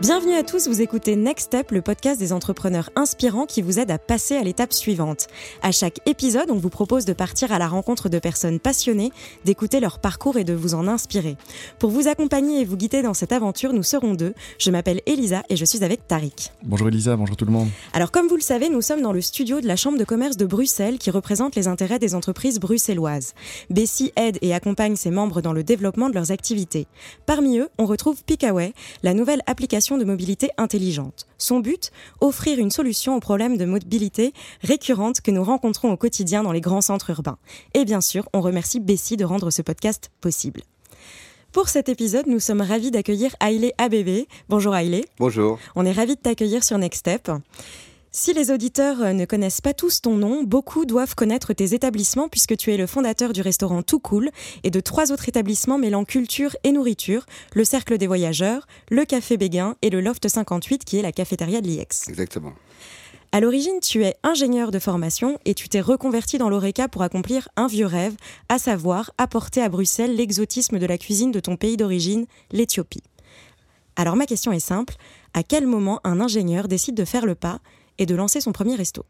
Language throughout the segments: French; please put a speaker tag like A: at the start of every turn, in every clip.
A: Bienvenue à tous, vous écoutez Next Step, le podcast des entrepreneurs inspirants qui vous aide à passer à l'étape suivante. À chaque épisode, on vous propose de partir à la rencontre de personnes passionnées, d'écouter leur parcours et de vous en inspirer. Pour vous accompagner et vous guider dans cette aventure, nous serons deux. Je m'appelle Elisa et je suis avec Tariq.
B: Bonjour Elisa, bonjour tout le monde.
A: Alors comme vous le savez, nous sommes dans le studio de la Chambre de commerce de Bruxelles qui représente les intérêts des entreprises bruxelloises. Bessie aide et accompagne ses membres dans le développement de leurs activités. Parmi eux, on retrouve Pickaway, la nouvelle application de mobilité intelligente. Son but Offrir une solution aux problèmes de mobilité récurrentes que nous rencontrons au quotidien dans les grands centres urbains. Et bien sûr, on remercie Bessie de rendre ce podcast possible. Pour cet épisode, nous sommes ravis d'accueillir Ailey ABB. Bonjour Ailey.
C: Bonjour.
A: On est ravis de t'accueillir sur Next Step. Si les auditeurs euh, ne connaissent pas tous ton nom, beaucoup doivent connaître tes établissements puisque tu es le fondateur du restaurant Tout Cool et de trois autres établissements mêlant culture et nourriture, le Cercle des Voyageurs, le Café Béguin et le Loft 58 qui est la cafétéria de l'IEX.
C: Exactement.
A: À l'origine, tu es ingénieur de formation et tu t'es reconverti dans l'ORECA pour accomplir un vieux rêve, à savoir apporter à Bruxelles l'exotisme de la cuisine de ton pays d'origine, l'Éthiopie. Alors ma question est simple, à quel moment un ingénieur décide de faire le pas et de lancer son premier resto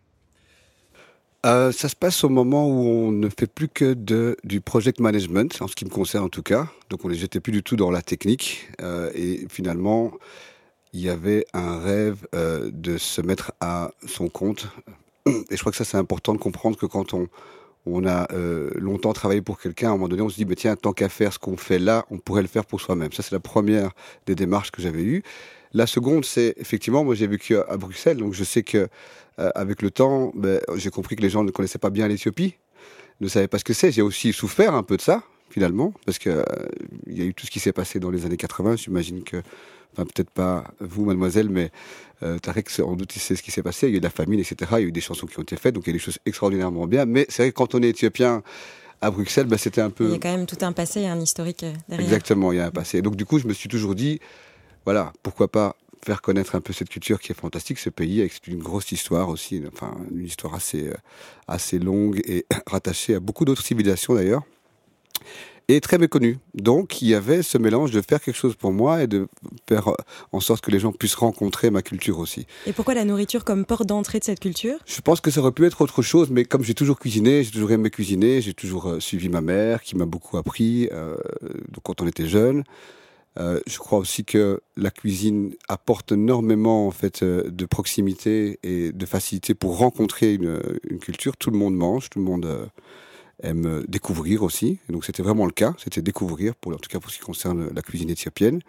C: Euh, ça se passe au moment où on ne fait plus que de, du project management, en ce qui me concerne en tout cas. Donc on ne jetait plus du tout dans la technique. Euh, et finalement, il y avait un rêve euh, de se mettre à son compte. Et je crois que ça, c'est important de comprendre que quand on, on a longtemps travaillé pour quelqu'un, à un moment donné, on se dit, bah, tiens, tant qu'à faire ce qu'on fait là, on pourrait le faire pour soi-même. Ça, c'est la première des démarches que j'avais eues. La seconde, c'est effectivement, moi j'ai vécu à, Bruxelles, donc je sais que euh, avec le temps, ben, j'ai compris que les gens ne connaissaient pas bien l'Éthiopie, ne savaient pas ce que c'est. J'ai aussi souffert un peu de ça, finalement, parce que euh, il y a eu tout ce qui s'est passé dans les années 80. J'imagine que, enfin peut-être pas vous, mademoiselle, mais euh, Tarek, sans doute, il sait ce qui s'est passé. Il y a eu de la famine, etc. Il y a eu des chansons qui ont été faites, donc il y a des choses extraordinairement bien. Mais c'est vrai que quand on est éthiopien à Bruxelles, ben, c'était un peu.
A: Il y a quand même tout un passé un historique euh, derrière.
C: Exactement, il y a un passé. Donc du coup, je me suis toujours dit, voilà, pourquoi pas faire connaître un peu cette culture qui est fantastique, ce pays, avec une grosse histoire aussi, enfin une histoire assez, euh, assez longue et rattachée à beaucoup d'autres civilisations d'ailleurs, et très méconnue. Donc il y avait ce mélange de faire quelque chose pour moi et de faire euh, en sorte que les gens puissent rencontrer ma culture aussi.
A: Et pourquoi la nourriture comme porte d'entrée de cette culture?
C: Je pense que ça aurait pu être autre chose, mais comme j'ai toujours cuisiné, j'ai toujours aimé cuisiner, j'ai toujours euh, suivi ma mère qui m'a beaucoup appris euh, quand on était jeune. Euh, je crois aussi que la cuisine apporte énormément en fait euh, de proximité et de facilité pour rencontrer une, culture. Tout le monde mange, tout le monde euh, aime découvrir aussi. Donc c'était vraiment le cas, c'était découvrir, en tout cas pour ce qui concerne la cuisine éthiopienne.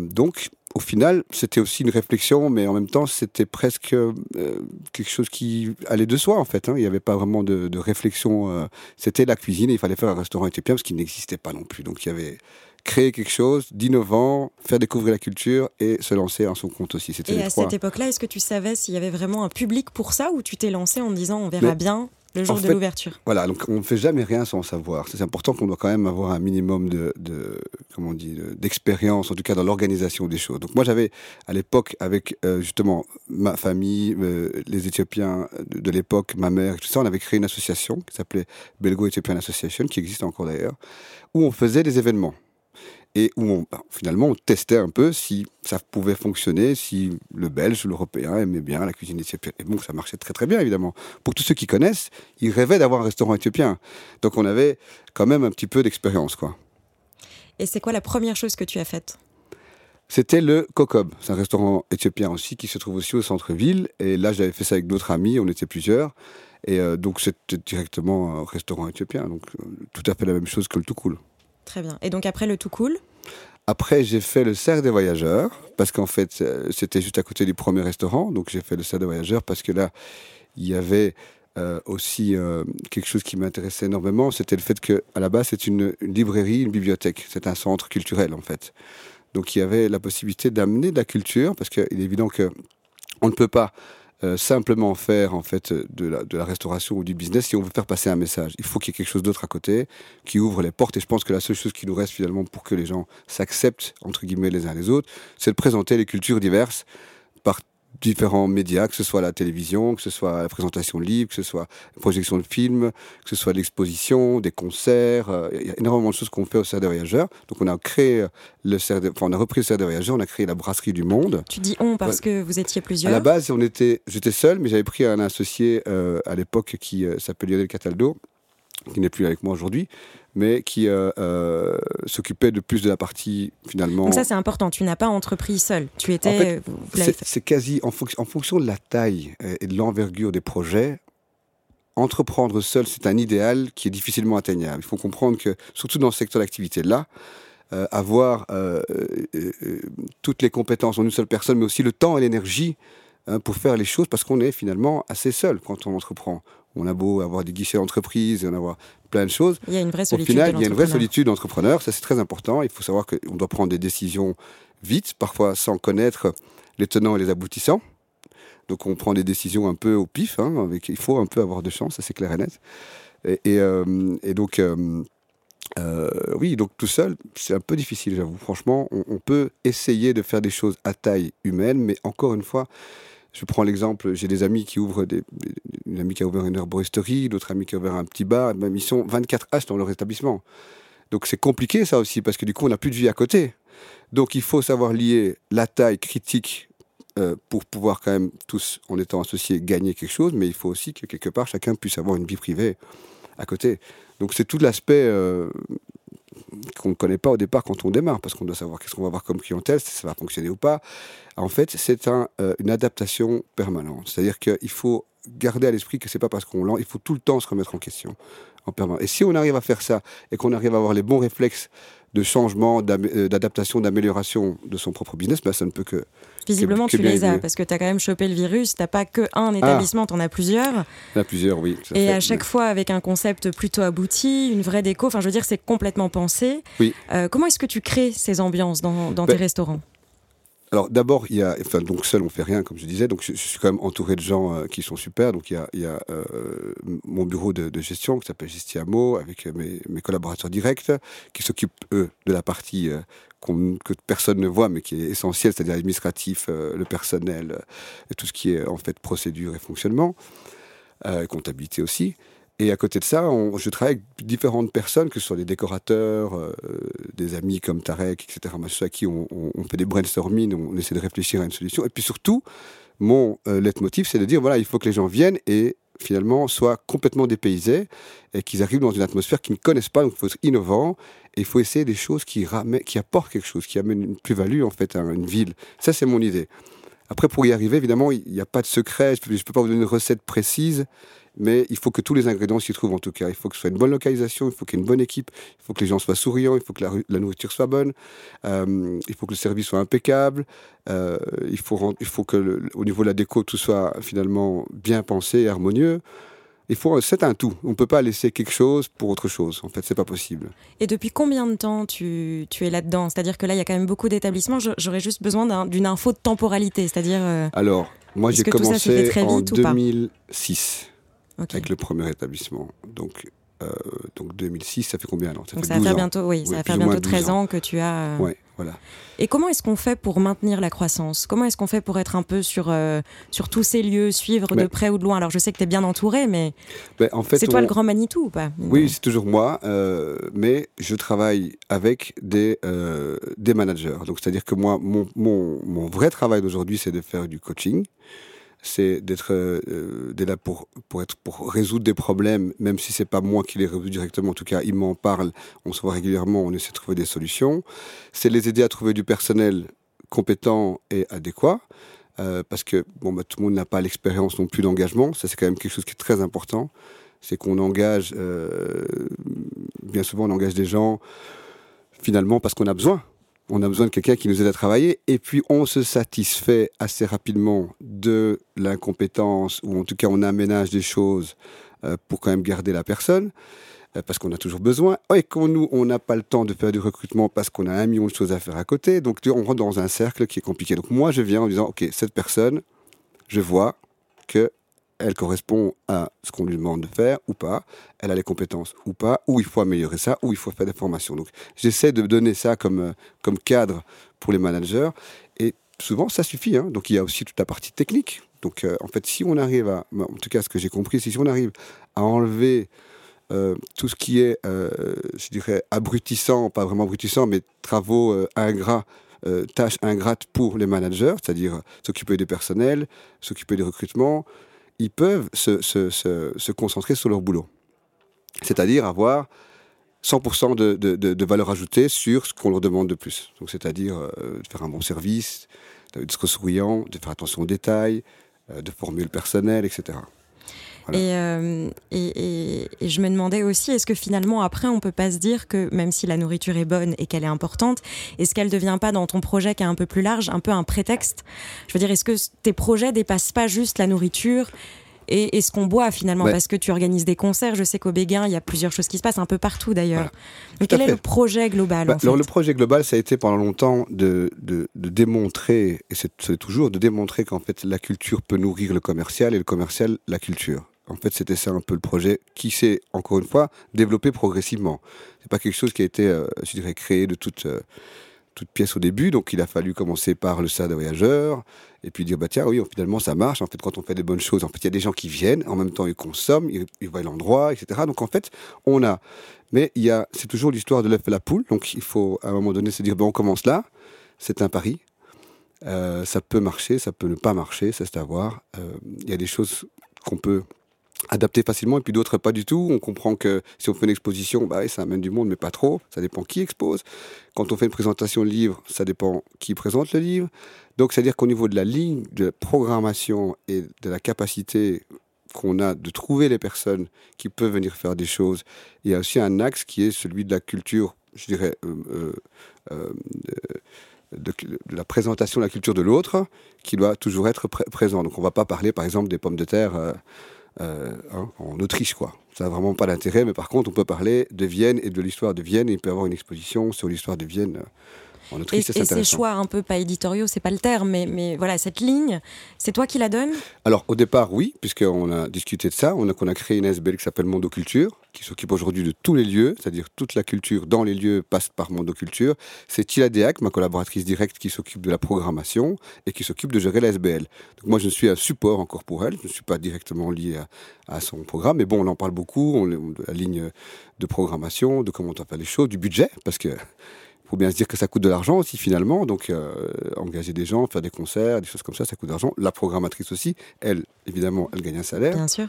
C: Donc au final, c'était aussi une réflexion, mais en même temps, c'était presque quelque chose qui allait de soi, en fait. hein. Il n'y avait pas vraiment de, réflexion. c'était la cuisine et il fallait faire un restaurant éthiopien parce qu'il n'existait pas non plus. Donc, il y avait créer quelque chose d'innovant, faire découvrir la culture et se lancer à son compte aussi. C'était
A: Et à
C: trois.
A: cette époque-là, est-ce que tu savais s'il y avait vraiment un public pour ça ou tu t'es lancé en disant on verra
C: Mais,
A: bien le jour
C: en
A: de
C: fait,
A: l'ouverture?
C: Voilà, donc on ne fait jamais rien sans savoir. C'est important qu'on doit quand même avoir un minimum de, de comment on dit, de- d'expérience, en tout cas dans l'organisation des choses. Donc moi j'avais à l'époque avec euh, justement ma famille, euh, les Éthiopiens de, de l'époque, ma mère, et tout ça, on avait créé une association qui s'appelait Belgo Ethiopian Association, qui existe encore d'ailleurs, où on faisait des événements et où on, bah, finalement on testait un peu si ça pouvait fonctionner, si le Belge ou l'Européen aimait bien la cuisine éthiopienne. Et bon, ça marchait très très bien évidemment. Pour tous ceux qui connaissent, ils rêvaient d'avoir un restaurant éthiopien. Donc on avait quand même un petit peu d'expérience quoi.
A: Et c'est quoi la première chose que tu as faite?
C: C'était le Kokob, c'est un restaurant éthiopien aussi qui se trouve aussi au centre-ville. Et là j'avais fait ça avec d'autres amis, on était plusieurs. Et euh, donc c'était directement un restaurant éthiopien, donc euh, tout à fait la même chose que le tout cool.
A: Très bien. Et donc après le tout cool
C: Après, j'ai fait le cercle des voyageurs, parce qu'en fait, euh, c'était juste à côté du premier restaurant. Donc, j'ai fait le cercle des voyageurs parce que là, il y avait euh, aussi euh, quelque chose qui m'intéressait énormément. C'était le fait que, à la base, c'est une, une librairie, une bibliothèque. C'est un centre culturel, en fait. Donc, il y avait la possibilité d'amener de la culture, parce qu'il est évident que on ne peut pas euh, simplement faire en fait de la, restauration ou du business si on veut faire passer un message. Il faut qu'il y ait quelque chose d'autre à côté qui ouvre les portes. Et je pense que la seule chose qui nous reste finalement pour que les gens s'acceptent entre guillemets les uns les autres, c'est de présenter les cultures diverses par différents médias, que ce soit la télévision, que ce soit la présentation de livres, que ce soit la projection de films, que ce soit l'exposition, des concerts. Euh, il y a énormément de choses qu'on fait au Cercle des Voyageurs. Donc on a créé le Cercle, enfin on a repris le Cercle des Voyageurs, on a créé la brasserie du monde.
A: Tu dis on parce que vous étiez plusieurs.
C: À la base, on était, j'étais seul, mais j'avais pris un associé euh, à l'époque qui euh, s'appelle Lionel Cataldo, qui n'est plus avec moi aujourd'hui, mais qui euh, euh, s'occupait de plus de la partie finalement.
A: Donc ça c'est important. Tu n'as pas entrepris seul. Tu étais.
C: c'est quasi en, en, fonction de la taille et de l'envergure des projets. Entreprendre seul, c'est un idéal qui est difficilement atteignable. Il faut comprendre que, surtout dans ce secteur d'activité-là, euh, avoir toutes les compétences en une seule personne, mais aussi le temps et l'énergie hein, pour faire les choses, parce qu'on est finalement assez seul quand on entreprend. On a beau avoir des guichets d'entreprise et en avoir plein de choses.
A: Il y a une vraie solitude.
C: Au final, il y a une vraie solitude d'entrepreneur. Ça, c'est très important. Il faut savoir qu'on doit prendre des décisions vite, parfois sans connaître les tenants et les aboutissants. Donc, on prend des décisions un peu au pif. Hein, avec, il faut un peu avoir de chance, ça c'est clair et net. Et, euh, donc, euh, euh, oui, donc tout seul, c'est un peu difficile, j'avoue. Franchement, on, peut essayer de faire des choses à taille humaine, mais encore une fois, je prends l'exemple, j'ai des amis qui ouvrent une amie qui a ouvert une herboristerie, d'autres amis qui ont ouvert un petit bar, même ils sont 24 H dans leur établissement. Donc c'est compliqué ça aussi, parce que du coup on n'a plus de vie à côté. Donc il faut savoir lier la taille critique euh, pour pouvoir quand même tous, en étant associés, gagner quelque chose, mais il faut aussi que quelque part chacun puisse avoir une vie privée à côté. Donc c'est tout l'aspect euh, qu'on ne connaît pas au départ quand on démarre, parce qu'on doit savoir qu'est-ce qu'on va avoir comme clientèle, si ça va fonctionner ou pas. En fait, c'est un, euh, une adaptation permanente. C'est-à-dire qu'il faut garder à l'esprit que c'est pas parce qu'on lance, il faut tout le temps se remettre en question en permanence. Et si on arrive à faire ça et qu'on arrive à avoir les bons réflexes de changement, euh, d'adaptation, d'amélioration de son propre business, bah, ça ne peut que.
A: Visiblement, tu les as, parce que tu as quand même chopé le virus, tu n'as pas qu'un ah. établissement, tu en as plusieurs.
C: Tu as plusieurs, oui.
A: Et à chaque fois, avec un concept plutôt abouti, une vraie déco, enfin, je veux dire, c'est complètement pensé.
C: Oui.
A: Euh, comment est-ce que tu crées ces ambiances dans, dans tes ben, restaurants?
C: Alors d'abord, il y a, enfin donc seul on fait rien comme je disais, donc je, suis quand même entouré de gens euh, qui sont super. Donc il y a, euh, mon bureau de, gestion qui s'appelle Gestiamo avec mes, mes, collaborateurs directs qui s'occupent eux de la partie euh, que personne ne voit mais qui est essentielle, c'est-à-dire l'administratif, le personnel et tout ce qui est en fait procédure et fonctionnement, comptabilité aussi. Et à côté de ça, je travaille avec différentes personnes, que ce soit des décorateurs, euh, des amis comme Tarek, etc., à qui on, fait des brainstorming, on essaie de réfléchir à une solution. Et puis surtout, mon euh, leitmotiv, c'est de dire, voilà, il faut que les gens viennent et finalement soient complètement dépaysés et qu'ils arrivent dans une atmosphère qu'ils ne connaissent pas. Donc il faut être innovant et il faut essayer des choses qui, ramènent, qui apportent quelque chose, qui amènent une plus-value en fait à une ville. Ça, c'est mon idée. Après, pour y arriver, évidemment, il n'y a pas de secret. Je ne peux pas vous donner une recette précise mais il faut que tous les ingrédients s'y trouvent en tout cas. Il faut que ce soit une bonne localisation, il faut qu'il y ait une bonne équipe, il faut que les gens soient souriants, il faut que la, nourriture soit bonne, euh, il faut que le service soit impeccable, euh, il, faut il faut que au niveau de la déco tout soit finalement bien pensé et harmonieux. Il faut, c'est un tout. On ne peut pas laisser quelque chose pour autre chose. En fait, c'est pas possible.
A: Et depuis combien de temps tu, tu es là-dedans? C'est-à-dire que là, il y a quand même beaucoup d'établissements. J'aurais juste besoin d'une info de temporalité. C'est-à-dire. Euh,
C: Alors, moi, j'ai commencé en 2006 avec le premier établissement. Donc, euh, donc 2006, ça fait combien alors?
A: Ça, donc ça va faire bientôt, oui, ça va faire bientôt 13 ans. que tu as.
C: Euh, ouais, voilà.
A: Et comment est-ce qu'on fait pour maintenir la croissance? Comment est-ce qu'on fait pour être un peu sur, euh, sur tous ces lieux, suivre de près ou de loin? Alors je sais que tu es bien entouré, mais ben, en fait, c'est toi le grand Manitou ou pas?
C: Oui, c'est toujours moi, mais je travaille avec des, des managers. Donc c'est-à-dire que moi, mon, mon, mon vrai travail d'aujourd'hui, c'est de faire du coaching c'est d'être euh, là pour, pour, être, pour résoudre des problèmes, même si c'est pas moi qui les résous directement. En tout cas, ils m'en parlent, on se voit régulièrement, on essaie de trouver des solutions. C'est les aider à trouver du personnel compétent et adéquat. Euh, parce que bon, bah, tout le monde n'a pas l'expérience non plus d'engagement. Ça, c'est quand même quelque chose qui est très important. C'est qu'on engage, euh, bien souvent, on engage des gens finalement parce qu'on a besoin on a besoin de quelqu'un qui nous aide à travailler, et puis on se satisfait assez rapidement de l'incompétence, ou en tout cas on aménage des choses euh, pour quand même garder la personne, euh, parce qu'on a toujours besoin, et quand nous, on n'a pas le temps de faire du recrutement parce qu'on a un million de choses à faire à côté, donc on rentre dans un cercle qui est compliqué. Donc moi, je viens en disant, OK, cette personne, je vois que elle correspond à ce qu'on lui demande de faire ou pas, elle a les compétences ou pas, ou il faut améliorer ça, ou il faut faire des formations. Donc j'essaie de donner ça comme, euh, cadre pour les managers. Et souvent, ça suffit. Hein. Donc, il y a aussi toute la partie technique. Donc, euh, en fait, si on arrive à, en tout cas, ce que j'ai compris, si on arrive à enlever euh, tout ce qui est, je dirais, abrutissant, pas vraiment abrutissant, mais travaux ingrats, tâches ingrates pour les managers, c'est-à-dire s'occuper des personnels, s'occuper des recrutements, ils peuvent se, se, se, concentrer sur leur boulot. C'est-à-dire avoir 100% de, de, de, valeur ajoutée sur ce qu'on leur demande de plus. C'est-à-dire de faire un bon service, d'être souriant, de faire attention aux détails, euh, de former le
A: Euh, et, et, je me demandais aussi, est-ce que finalement, après, on peut pas se dire que même si la nourriture est bonne et qu'elle est importante, est-ce qu'elle ne devient pas dans ton projet qui est un peu plus large, un peu un prétexte? Je veux dire, est-ce que tes projets dépassent pas juste la nourriture et, ce qu'on boit finalement, parce que tu organises des concerts. Je sais qu'au Béguin, il y a plusieurs choses qui se passent un peu partout d'ailleurs. quel est le projet global
C: bah, Alors, le projet global, ça a été pendant longtemps de, de, de démontrer, et c'est toujours de démontrer qu'en fait, la culture peut nourrir le commercial et le commercial, la culture. En fait, c'était ça un peu le projet qui s'est, encore une fois, développé progressivement. C'est pas quelque chose qui a été, euh, je dirais, créé de toute. Euh, toute pièce au début, donc il a fallu commencer par le de voyageurs, et puis dire, bah tiens, oui, finalement ça marche, en fait, quand on fait des bonnes choses, en fait, il y a des gens qui viennent, en même temps ils consomment, ils, voient l'endroit, etc. Donc en fait, on a... Mais il y a, c'est toujours l'histoire de l'œuf et la poule, donc il faut à un moment donné se dire, bon, on commence là, c'est un pari, euh, ça peut marcher, ça peut ne pas marcher, ça c'est à voir. Il y a des choses qu'on peut adapter facilement et puis d'autres pas du tout. On comprend que si on fait une exposition, bah ça amène du monde, mais pas trop. Ça dépend qui expose. Quand on fait une présentation de livre, ça dépend qui présente le livre. Donc, c'est-à-dire qu'au niveau de la ligne de programmation et de la capacité qu'on a de trouver les personnes qui peuvent venir faire des choses, il y a aussi un axe qui est celui de la culture, je dirais, euh, euh, euh de, la présentation de la culture de l'autre, qui doit toujours être présent. Donc, on ne va pas parler, par exemple, des pommes de terre hein, en Autriche, quoi. Ça n'a vraiment pas d'intérêt, mais par contre, on peut parler de Vienne et de l'histoire de Vienne, et il peut y avoir une exposition sur l'histoire de Vienne. En
A: et, et ces choix un peu pas éditoriaux, c'est pas le terme, mais, mais voilà, cette ligne, c'est toi qui la donnes?
C: Alors au départ, oui, puisqu'on a discuté de ça, on a, on a créé une SBL qui s'appelle Mondoculture, qui s'occupe aujourd'hui de tous les lieux, c'est-à-dire toute la culture dans les lieux passe par Mondoculture. C'est Tila Deac, ma collaboratrice directe, qui s'occupe de la programmation et qui s'occupe de gérer la SBL. Donc moi, je suis un support encore pour elle, je ne suis pas directement lié à, son programme, mais bon, on en parle beaucoup, on, de la ligne de programmation, de comment on faire les choses, du budget, parce que faut bien se dire que ça coûte de l'argent aussi finalement. Donc euh, engager des gens, faire des concerts, des choses comme ça, ça coûte de l'argent. La programmatrice aussi, elle, évidemment, elle gagne un salaire.
A: Bien sûr.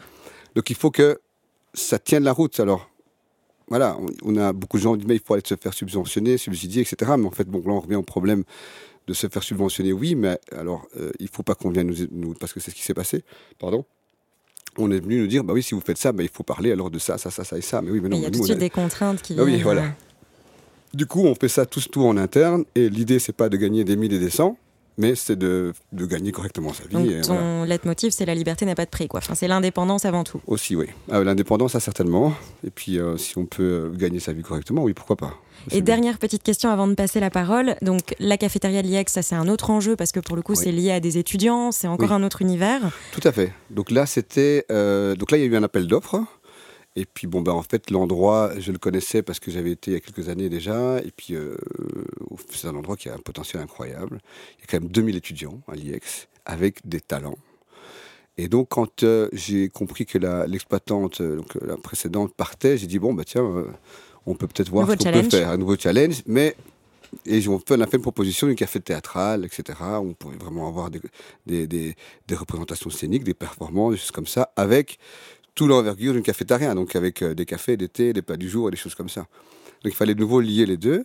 C: Donc il faut que ça tienne la route. Alors, voilà, on, a beaucoup de gens qui disent, mais il faut aller se faire subventionner, subsidier, etc. Mais en fait, bon, là, on revient au problème de se faire subventionner, oui, mais alors, euh, il ne faut pas qu'on vienne nous, Parce que c'est ce qui s'est passé, pardon. On est venu nous dire, bah oui, si vous faites ça, bah, il faut parler alors de ça, ça, ça, ça et ça. Mais oui, mais non.
A: Il y a tout de suite des contraintes qui
C: ah oui, voilà. Du coup, on fait ça tous tout en interne, et l'idée, c'est pas de gagner des mille et des cents, mais c'est de, de, gagner correctement sa vie.
A: Donc ton leitmotiv, c'est la liberté n'a pas de prix, quoi. Enfin, c'est l'indépendance avant tout.
C: Aussi, oui. Ah, l'indépendance, ça certainement. Et puis, euh, si on peut euh, gagner sa vie correctement, oui, pourquoi pas.
A: Et dernière petite question avant de passer la parole. Donc, la cafétéria de l'IEX, ça c'est un autre enjeu parce que pour le coup, c'est lié à des étudiants, c'est encore un autre univers.
C: Tout à fait. Donc là, c'était. Euh, donc là, il y a eu un appel d'offres. Et puis, bon, ben, en fait, l'endroit, je le connaissais parce que j'avais été il y a quelques années déjà. Et puis, euh, c'est un endroit qui a un potentiel incroyable. Il y a quand même 2000 étudiants à l'IEX avec des talents. Et donc, quand euh, j'ai compris que l'exploitante, euh, donc la précédente, partait, j'ai dit, bon, bah tiens, on peut peut-être voir ce qu'on peut faire, un nouveau challenge. Mais et on, a fait une proposition d'une café théâtral, etc. On pourrait vraiment avoir des, des, des, des, représentations scéniques, des performances, des choses comme ça, avec tout l'envergure d'une cafétéria, donc avec euh, des cafés, des thés, des plats du jour et des choses comme ça. Donc il fallait de nouveau lier les deux.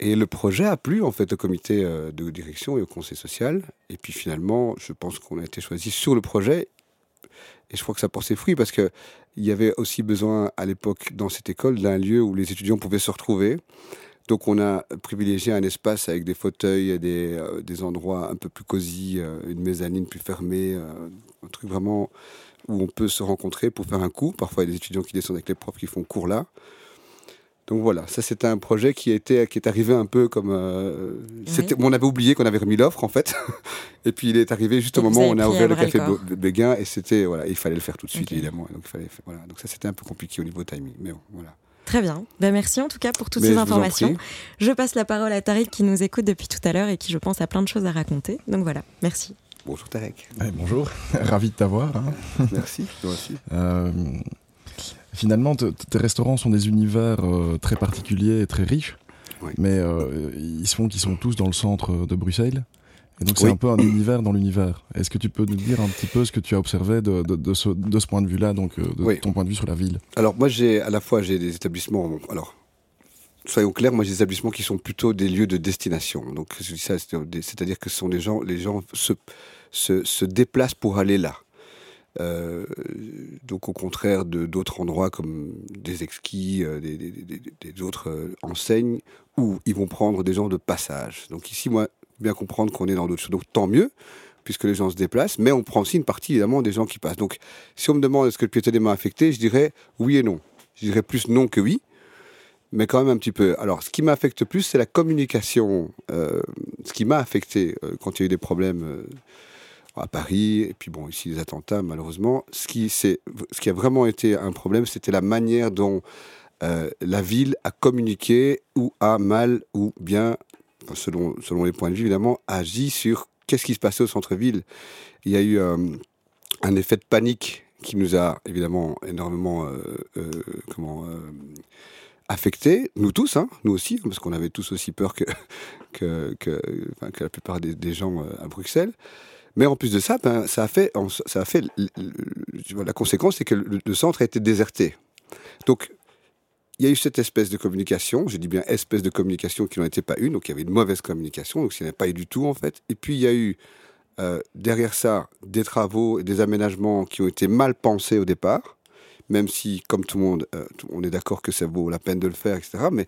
C: Et le projet a plu en fait au comité euh, de direction et au conseil social. Et puis finalement, je pense qu'on a été choisi sur le projet. Et je crois que ça porte ses fruits parce qu'il y avait aussi besoin à l'époque dans cette école d'un lieu où les étudiants pouvaient se retrouver. Donc on a privilégié un espace avec des fauteuils des, euh, des endroits un peu plus cosy, une mezzanine plus fermée, un truc vraiment où on peut se rencontrer pour faire un coup. Parfois, il y a des étudiants qui descendent avec les profs qui font cours là. Donc voilà, ça c'était un projet qui, était, qui est arrivé un peu comme... Euh, On avait oublié qu'on avait remis l'offre en fait. et puis il est arrivé juste au moment où on a ouvert le café Béguin et c'était voilà, il fallait le faire tout de suite évidemment. Donc, il fallait, voilà. Donc ça c'était un peu compliqué au niveau timing. Mais bon, voilà.
A: Très bien. Ben, merci en tout cas pour toutes ces informations. Je passe la parole à Tariq qui nous écoute depuis tout à l'heure et qui, je pense, a plein de choses à raconter. Donc voilà, merci.
C: Bonjour Tarek.
B: bonjour, ravi de t'avoir. Hein.
C: Merci, toi aussi. Euh,
B: finalement, tes restaurants sont des univers euh, très particuliers et très riches, mais euh, ils, sont, tous dans le centre de Bruxelles. Et donc c'est un peu un univers dans l'univers. Est-ce que tu peux nous dire un petit peu ce que tu as observé de, de, ce, de ce, point de vue-là, donc de ton point de vue sur la ville?
C: Alors moi j'ai à la fois j'ai des établissements. alors soyons clairs, moi j'ai des établissements qui sont plutôt des lieux de destination. Donc c'est-à-dire que ce sont des gens, les gens se, déplacent pour aller là. Euh, donc au contraire de d'autres endroits comme des exquis, euh, des, autres euh, enseignes où ils vont prendre des gens de passage. Donc ici, moi, bien comprendre qu'on est dans d'autres choses. Donc tant mieux, puisque les gens se déplacent, mais on prend aussi une partie évidemment des gens qui passent. Donc si on me demande est-ce que le piétonnier m'a affecté, je dirais oui et non. Je dirais plus non que oui, mais quand même un petit peu. Alors ce qui m'affecte plus, c'est la communication. ce qui m'a affecté quand il y a eu des problèmes à Paris, et puis bon, ici les attentats, malheureusement. Ce qui, ce qui a vraiment été un problème, c'était la manière dont euh, la ville a communiqué, ou a mal ou bien, selon, selon les points de vue évidemment, agi sur qu'est-ce qui se passait au centre-ville. Il y a eu euh, un effet de panique qui nous a évidemment énormément euh, comment, affecté, nous tous, hein, nous aussi, parce qu'on avait tous aussi peur que, que, que, la plupart des, gens à Bruxelles. Mais en plus de ça, ben, ça a fait, ça a fait la conséquence, c'est que le, centre a été déserté. Donc, il y a eu cette espèce de communication, je dis bien espèce de communication qui n'en était pas une, donc il y avait une mauvaise communication, donc il n'y en a pas eu du tout en fait. Et puis il y a eu euh, derrière ça des travaux et des aménagements qui ont été mal pensés au départ, même si, comme tout le monde, euh, on est d'accord que ça vaut la peine de le faire, etc. Mais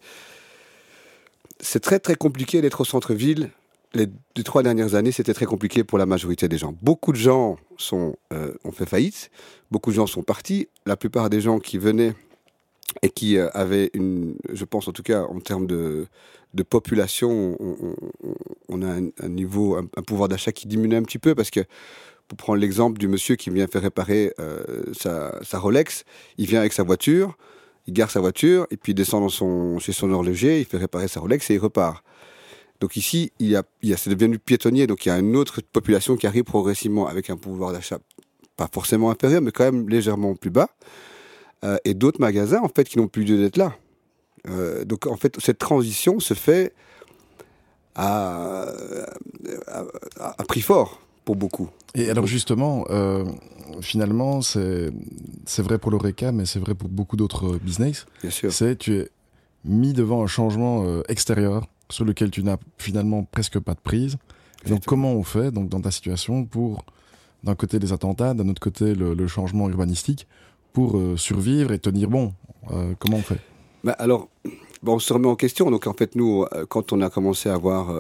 C: c'est très très compliqué d'être au centre-ville les, trois dernières années, c'était très compliqué pour la majorité des gens. Beaucoup de gens euh, ont fait faillite, beaucoup de gens sont partis. La plupart des gens qui venaient et qui euh, avaient une, je pense en tout cas en termes de, population, on, a un, niveau, un, pouvoir d'achat qui diminue un petit peu parce que, pour prendre l'exemple du monsieur qui vient faire réparer euh, sa, sa, Rolex, il vient avec sa voiture, il gare sa voiture et puis il descend dans son, chez son horloger, il fait réparer sa Rolex et il repart. Donc ici, il y a, il y a, c'est devenu piétonnier, donc il y a une autre population qui arrive progressivement avec un pouvoir d'achat pas forcément inférieur, mais quand même légèrement plus bas, euh, et d'autres magasins en fait qui n'ont plus lieu d'être là. Euh, donc en fait, cette transition se fait à, à, prix fort pour beaucoup.
B: Et alors justement, euh, finalement, c'est vrai pour l'Oreca, mais c'est vrai pour beaucoup d'autres business.
C: Bien sûr.
B: C'est tu es mis devant un changement extérieur sur lequel tu n'as finalement presque pas de prise. donc comment on fait donc dans ta situation pour d'un côté les attentats, d'un autre côté le, changement urbanistique pour euh, survivre et tenir bon euh, Comment on fait?
C: Bah alors, bon, on se remet en question. Donc en fait, nous, euh, quand on a commencé à voir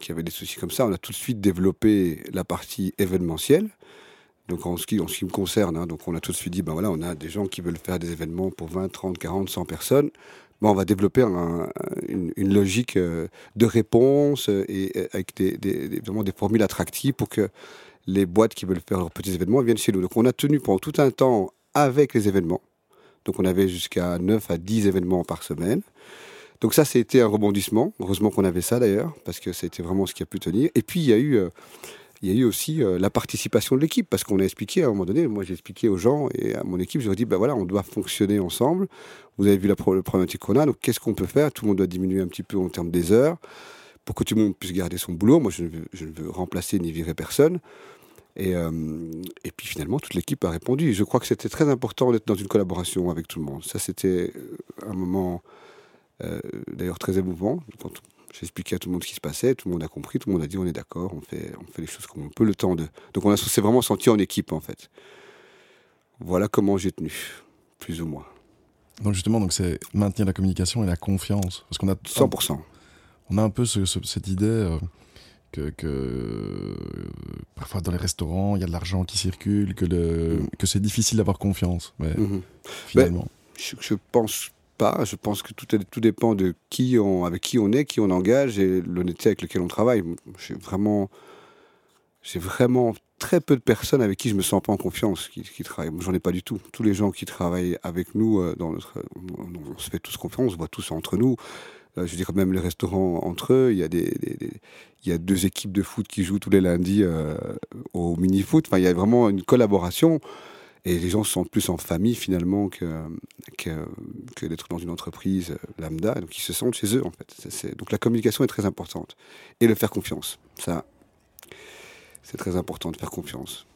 C: qu'il y avait des soucis comme ça, on a tout de suite développé la partie événementielle. Donc en ce qui, en ce qui me concerne, hein, donc on a tout de suite dit, ben voilà, on a des gens qui veulent faire des événements pour 20, 30, 40, 100 personnes on va développer une, logique euh, de réponse euh, et euh, avec des, vraiment des formules attractives pour que les boîtes qui veulent faire leurs petits événements viennent chez nous. Donc on a tenu pendant tout un temps avec les événements. Donc on avait jusqu'à 9 à 10 événements par semaine. Donc ça, c'était un rebondissement. Heureusement qu'on avait ça d'ailleurs, parce que c'était vraiment ce qui a pu tenir. Et puis il y a eu il y a eu aussi euh, la participation de l'équipe, parce qu'on a expliqué à un moment donné, moi j'ai expliqué aux gens et à mon équipe, je leur ai dit, ben voilà, on doit fonctionner ensemble. Vous avez vu la problématique qu'on a, donc qu'est-ce qu'on peut faire? Tout le monde doit diminuer un petit peu en termes des heures pour que tout le monde puisse garder son boulot. Moi, je ne veux, remplacer ni virer personne. Et, euh, et puis finalement, toute l'équipe a répondu. je crois que c'était très important d'être dans une collaboration avec tout le monde. Ça, c'était euh, un moment d'ailleurs très émouvant. Quand j'ai expliqué à tout le monde ce qui se passait, tout le monde a compris, tout le monde a dit on est d'accord, on fait, on fait les choses comme on peut, le temps de. Donc on s'est vraiment senti en équipe en fait. Voilà comment j'ai tenu, plus ou moins.
B: Donc justement, donc c'est maintenir la communication et la confiance, parce qu'on a
C: 100%.
B: On a un peu cette idée euh, que, parfois dans les restaurants il y a de l'argent qui circule, que le mm. que c'est difficile d'avoir confiance. Mais mm-hmm. finalement,
C: je, je pense je pense que tout, tout dépend de qui on, avec qui on est, qui on engage et l'honnêteté avec laquelle on travaille. J'ai vraiment j'ai vraiment très peu de personnes avec qui je me sens pas en confiance qui, qui travaillent. J'en ai pas du tout. Tous les gens qui travaillent avec nous, euh, dans notre, on, se fait tous confiance, on se voit tous entre nous. Euh, je dirais même les restaurants entre eux. Il y a des, il y a deux équipes de foot qui jouent tous les lundis euh, au mini foot. Enfin, il y a vraiment une collaboration. Et les gens se sentent plus en famille finalement que, que, que d'être dans une entreprise lambda. Donc ils se sentent chez eux en fait. donc la communication est très importante. Et le faire confiance. Ça, c'est très important de faire confiance.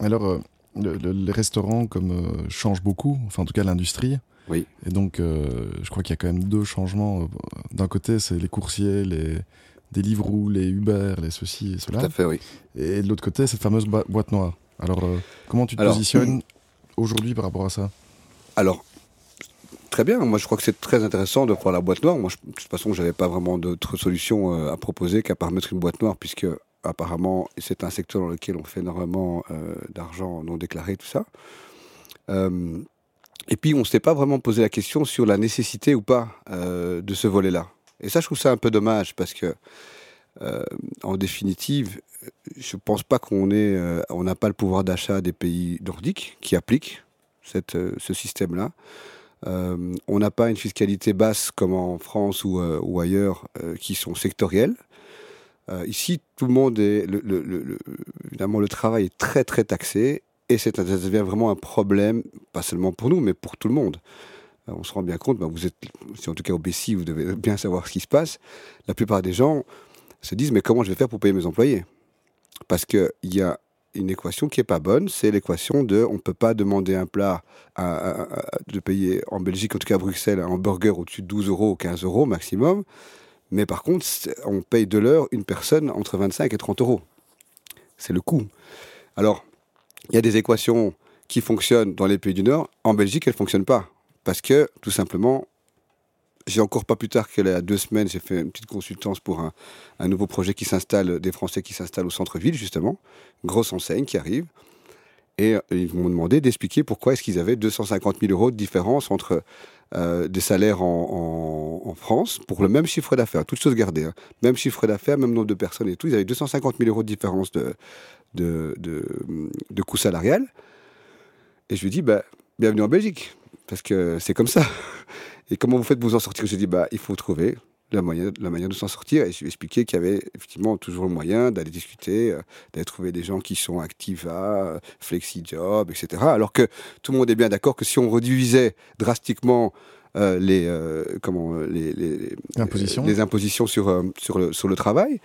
B: Alors, euh, les restaurants comme euh, changent beaucoup, enfin en tout cas l'industrie.
C: Oui.
B: Et donc, euh, je crois qu'il y a quand même deux changements. D'un côté, c'est les coursiers, les Deliveroo, les Uber, les ceci et cela.
C: Tout à fait, oui.
B: Et de l'autre côté, cette fameuse boîte noire. Alors, comment tu te positionnes aujourd'hui par rapport à ça?
C: Alors, très bien. Moi, je crois que c'est très intéressant de prendre la boîte noire. Moi, de toute façon, j'avais pas vraiment d'autre solution à proposer qu'à part mettre une boîte noire, puisque apparemment, c'est un secteur dans lequel on fait énormément euh, d'argent non déclaré, tout ça. Euh, et puis, on ne s'est pas vraiment posé la question sur la nécessité ou pas euh, de ce volet-là. Et ça, je trouve ça un peu dommage parce que, en définitive, je ne pense pas qu'on ait, on n'a pas le pouvoir d'achat des pays nordiques qui appliquent cette, ce système-là. on n'a pas une fiscalité basse comme en France ou, ailleurs qui sont sectorielles. Euh, ici, tout le monde est. Évidemment, le travail est très, très taxé. Et ça devient vraiment un problème, pas seulement pour nous, mais pour tout le monde. Euh, on se rend bien compte, ben, vous êtes, si en tout cas au BC, vous devez bien savoir ce qui se passe. La plupart des gens se disent Mais comment je vais faire pour payer mes employés? Parce qu'il y a une équation qui n'est pas bonne, c'est l'équation de on ne peut pas demander un plat de payer en Belgique, en tout cas à Bruxelles, un burger au-dessus de 12 euros ou 15 euros maximum. Mais par contre, on paye de l'heure une personne entre 25 et 30 euros. C'est le coût. Alors, il y a des équations qui fonctionnent dans les pays du Nord. En Belgique, elles ne fonctionnent pas. Parce que, tout simplement, j'ai encore pas plus tard qu'il y a deux semaines, j'ai fait une petite consultance pour un, un nouveau projet qui s'installe, des Français qui s'installent au centre-ville, justement. grosse enseigne qui arrive. Et euh, ils m'ont demandé d'expliquer pourquoi est-ce qu'ils avaient 250 000 euros de différence entre euh, des salaires en, France pour le même chiffre d'affaires, toutes choses gardées. Hein. Même chiffre d'affaires, même nombre de personnes et tout. Ils avaient 250 000 euros de différence de, de, de, coût salarial. Et je lui dis, bah, bienvenue en Belgique, parce que c'est comme ça. Et comment vous faites pour vous en sortir? Je dis, bah, il faut trouver la, moyen, la manière de s'en sortir. Et je lui ai expliqué qu'il y avait effectivement toujours le moyen d'aller discuter, euh, d'aller trouver des gens qui sont actifs à euh, FlexiJob, etc. Alors que tout le monde est bien d'accord que si on réduisait drastiquement euh, les, comment, les, les,
B: impositions.
C: les impositions sur, sur, le, sur le travail,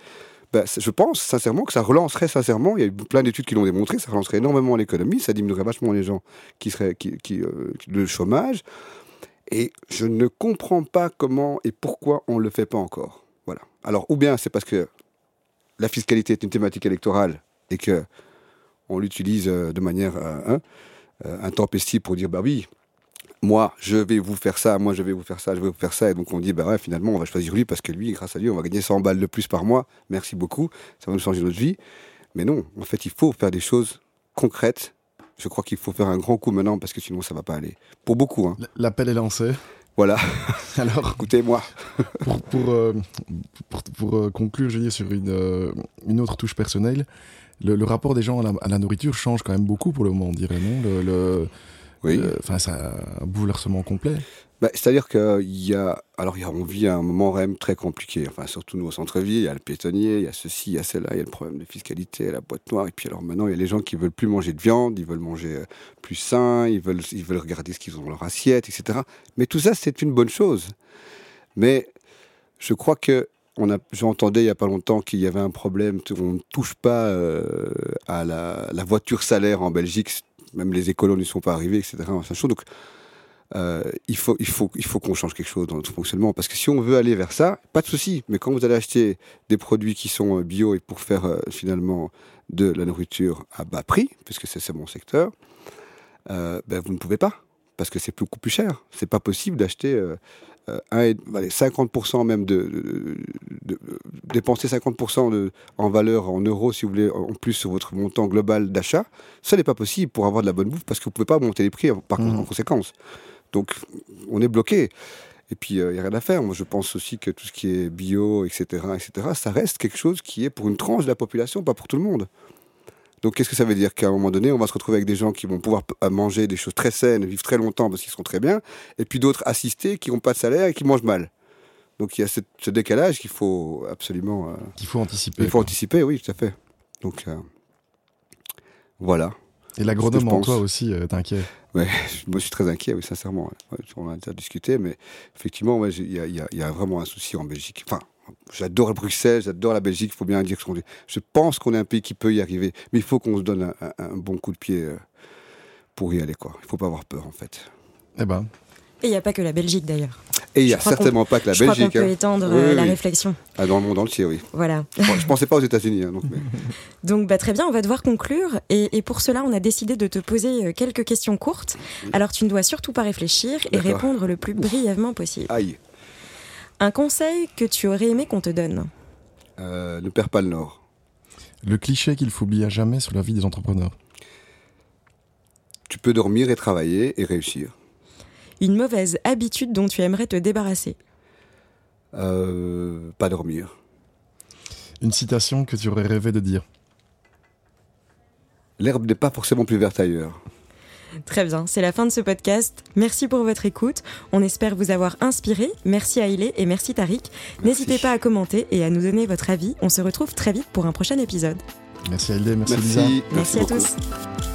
C: ben, je pense sincèrement que ça relancerait sincèrement, il y a eu plein d'études qui l'ont démontré, ça relancerait énormément l'économie, ça diminuerait vachement les gens qui seraient qui, qui le chômage. Et je ne comprends pas comment et pourquoi on ne le fait pas encore. Voilà. Alors, ou bien c'est parce que la fiscalité est une thématique électorale et que on l'utilise euh, de manière euh, hein, euh, intempestive pour dire bah oui, moi je vais vous faire ça, moi je vais vous faire ça, je vais vous faire ça, et donc on dit bah ouais, finalement on va choisir lui parce que lui, grâce à lui, on va gagner 100 balles de plus par mois. Merci beaucoup, ça va nous changer notre vie. Mais non, en fait, il faut faire des choses concrètes je crois qu'il faut faire un grand coup maintenant parce que sinon ça va pas aller. Pour beaucoup. Hein.
B: L'appel est lancé.
C: Voilà. Alors, écoutez-moi.
B: pour, pour, euh, pour, euh, conclure, je vais dire sur une, euh, une autre touche personnelle, le, rapport des gens à la, nourriture change quand même beaucoup pour le moment, on dirait, non? Le,
C: Oui.
B: Enfin, c'est un bouleversement complet.
C: Bah, c'est-à-dire qu'il y a. Alors, on vit un moment même très compliqué. Enfin, surtout nous au centre-ville, il y a le piétonnier, il y a ceci, il y a cela, il y a le problème de fiscalité, la boîte noire. Et puis, alors maintenant, il y a les gens qui veulent plus manger de viande, ils veulent manger euh, plus sain, ils veulent, ils veulent regarder ce qu'ils ont dans leur assiette, etc. Mais tout ça, c'est une bonne chose. Mais je crois que. J'entendais il n'y a pas longtemps qu'il y avait un problème, on ne touche pas euh, à la, voiture salaire en Belgique, même les écolos ne sont pas arrivés, etc. Donc, euh, il faut, il faut, il faut qu'on change quelque chose dans notre fonctionnement. Parce que si on veut aller vers ça, pas de souci. Mais quand vous allez acheter des produits qui sont euh, bio et pour faire euh, finalement de la nourriture à bas prix, puisque c'est mon secteur, ben, vous ne pouvez pas. Parce que c'est beaucoup plus cher. C'est pas possible d'acheter 50% même de, dépenser 50% de, en valeur en euros, si vous voulez, en plus sur votre montant global d'achat. Ça n'est pas possible pour avoir de la bonne bouffe parce que vous ne pouvez pas monter les prix par, mmh. en conséquence. Donc, on est bloqué. Et puis, il n'y a rien à faire. Moi, je pense aussi que tout ce qui est bio, etc., etc., ça reste quelque chose qui est pour une tranche de la population, pas pour tout le monde. Donc, qu'est-ce que ça veut dire Qu'à un moment donné, on va se retrouver avec des gens qui vont pouvoir manger des choses très saines, vivre très longtemps parce qu'ils seront très bien, et puis d'autres assistés qui n'ont pas de salaire et qui mangent mal. Donc, il y a ce, décalage qu'il faut absolument.
B: Euh, qu'il faut anticiper.
C: Il faut anticiper, oui, tout à fait. Donc, euh, voilà.
B: Et l'agronome en toi aussi, euh, t'inquiète
C: Ouais, moi je suis très inquiet, oui, sincèrement. on a déjà discuté, mais effectivement, il y, a vraiment un souci en Belgique. Enfin, j'adore Bruxelles, j'adore la Belgique, il faut bien dire ce qu'on dit. Je pense qu'on est un pays qui peut y arriver, mais il faut qu'on se donne un, bon coup de pied euh, pour y aller, quoi. Il faut pas avoir peur, en fait.
B: Eh ben,
A: et il n'y a pas que la Belgique d'ailleurs.
C: Et il n'y a certainement pas que la
A: je
C: Belgique.
A: Crois qu'on peut hein. étendre euh, la réflexion.
C: Ah, dans le monde entier, oui.
A: Voilà.
C: je ne pensais pas aux États-Unis. Hein, donc,
A: donc bah, très bien, on va devoir conclure. Et, pour cela, on a décidé de te poser euh, quelques questions courtes. Alors tu ne dois surtout pas réfléchir et répondre le plus brièvement possible.
C: Aïe.
A: Un conseil que tu aurais aimé qu'on te donne
C: euh, Ne perds pas le nord.
B: Le cliché qu'il faut oublier à jamais sur la vie des entrepreneurs.
C: Tu peux dormir et travailler et réussir.
A: Une mauvaise habitude dont tu aimerais te débarrasser
C: euh, Pas dormir.
B: Une citation que tu aurais rêvé de dire
C: L'herbe n'est pas forcément plus verte ailleurs.
A: Très bien, c'est la fin de ce podcast. Merci pour votre écoute. On espère vous avoir inspiré. Merci à Ailé et merci Tariq. N'hésitez pas à commenter et à nous donner votre avis. On se retrouve très vite pour un prochain épisode.
B: Merci Ailé, merci,
C: merci
B: Lisa.
A: Merci, à tous.